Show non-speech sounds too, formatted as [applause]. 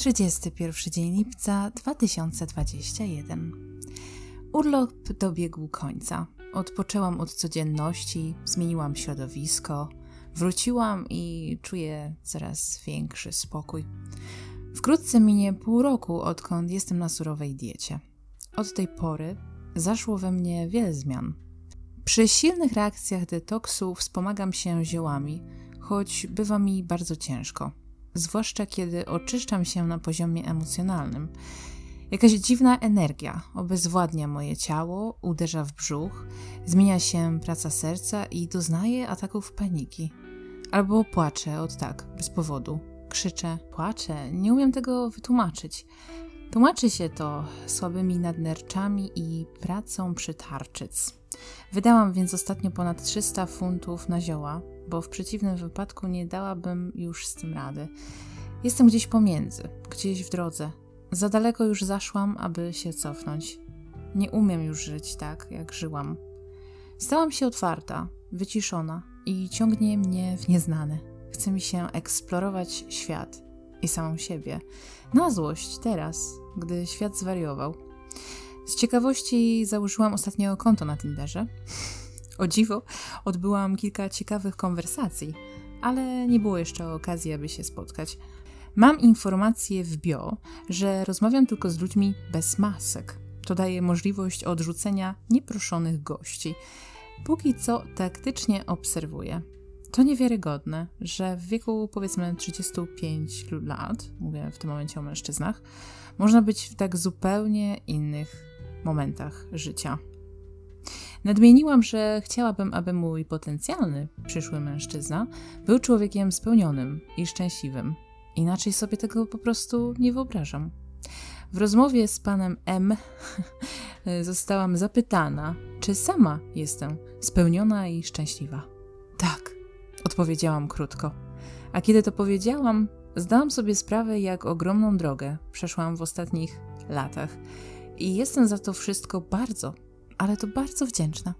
31 dzień lipca 2021. Urlop dobiegł końca. Odpoczęłam od codzienności, zmieniłam środowisko, wróciłam i czuję coraz większy spokój. Wkrótce minie pół roku, odkąd jestem na surowej diecie. Od tej pory zaszło we mnie wiele zmian. Przy silnych reakcjach detoksu wspomagam się ziołami, choć bywa mi bardzo ciężko zwłaszcza kiedy oczyszczam się na poziomie emocjonalnym. Jakaś dziwna energia obezwładnia moje ciało, uderza w brzuch, zmienia się praca serca i doznaję ataków paniki. Albo płaczę od tak, bez powodu. Krzyczę, płaczę, nie umiem tego wytłumaczyć. Tłumaczy się to słabymi nadnerczami i pracą przy tarczyc. Wydałam więc ostatnio ponad 300 funtów na zioła, bo w przeciwnym wypadku nie dałabym już z tym rady. Jestem gdzieś pomiędzy, gdzieś w drodze. Za daleko już zaszłam, aby się cofnąć. Nie umiem już żyć tak, jak żyłam. Stałam się otwarta, wyciszona i ciągnie mnie w nieznane. Chce mi się eksplorować świat i samą siebie. Na złość teraz, gdy świat zwariował. Z ciekawości założyłam ostatnio konto na Tinderze. O dziwo, odbyłam kilka ciekawych konwersacji, ale nie było jeszcze okazji, aby się spotkać. Mam informację w bio, że rozmawiam tylko z ludźmi bez masek. To daje możliwość odrzucenia nieproszonych gości. Póki co taktycznie obserwuję. To niewiarygodne, że w wieku powiedzmy 35 lat, mówię w tym momencie o mężczyznach, można być w tak zupełnie innych momentach życia. Nadmieniłam, że chciałabym, aby mój potencjalny przyszły mężczyzna był człowiekiem spełnionym i szczęśliwym. Inaczej sobie tego po prostu nie wyobrażam. W rozmowie z panem M [laughs] zostałam zapytana, czy sama jestem spełniona i szczęśliwa. Odpowiedziałam krótko. A kiedy to powiedziałam, zdałam sobie sprawę, jak ogromną drogę przeszłam w ostatnich latach. I jestem za to wszystko bardzo, ale to bardzo wdzięczna.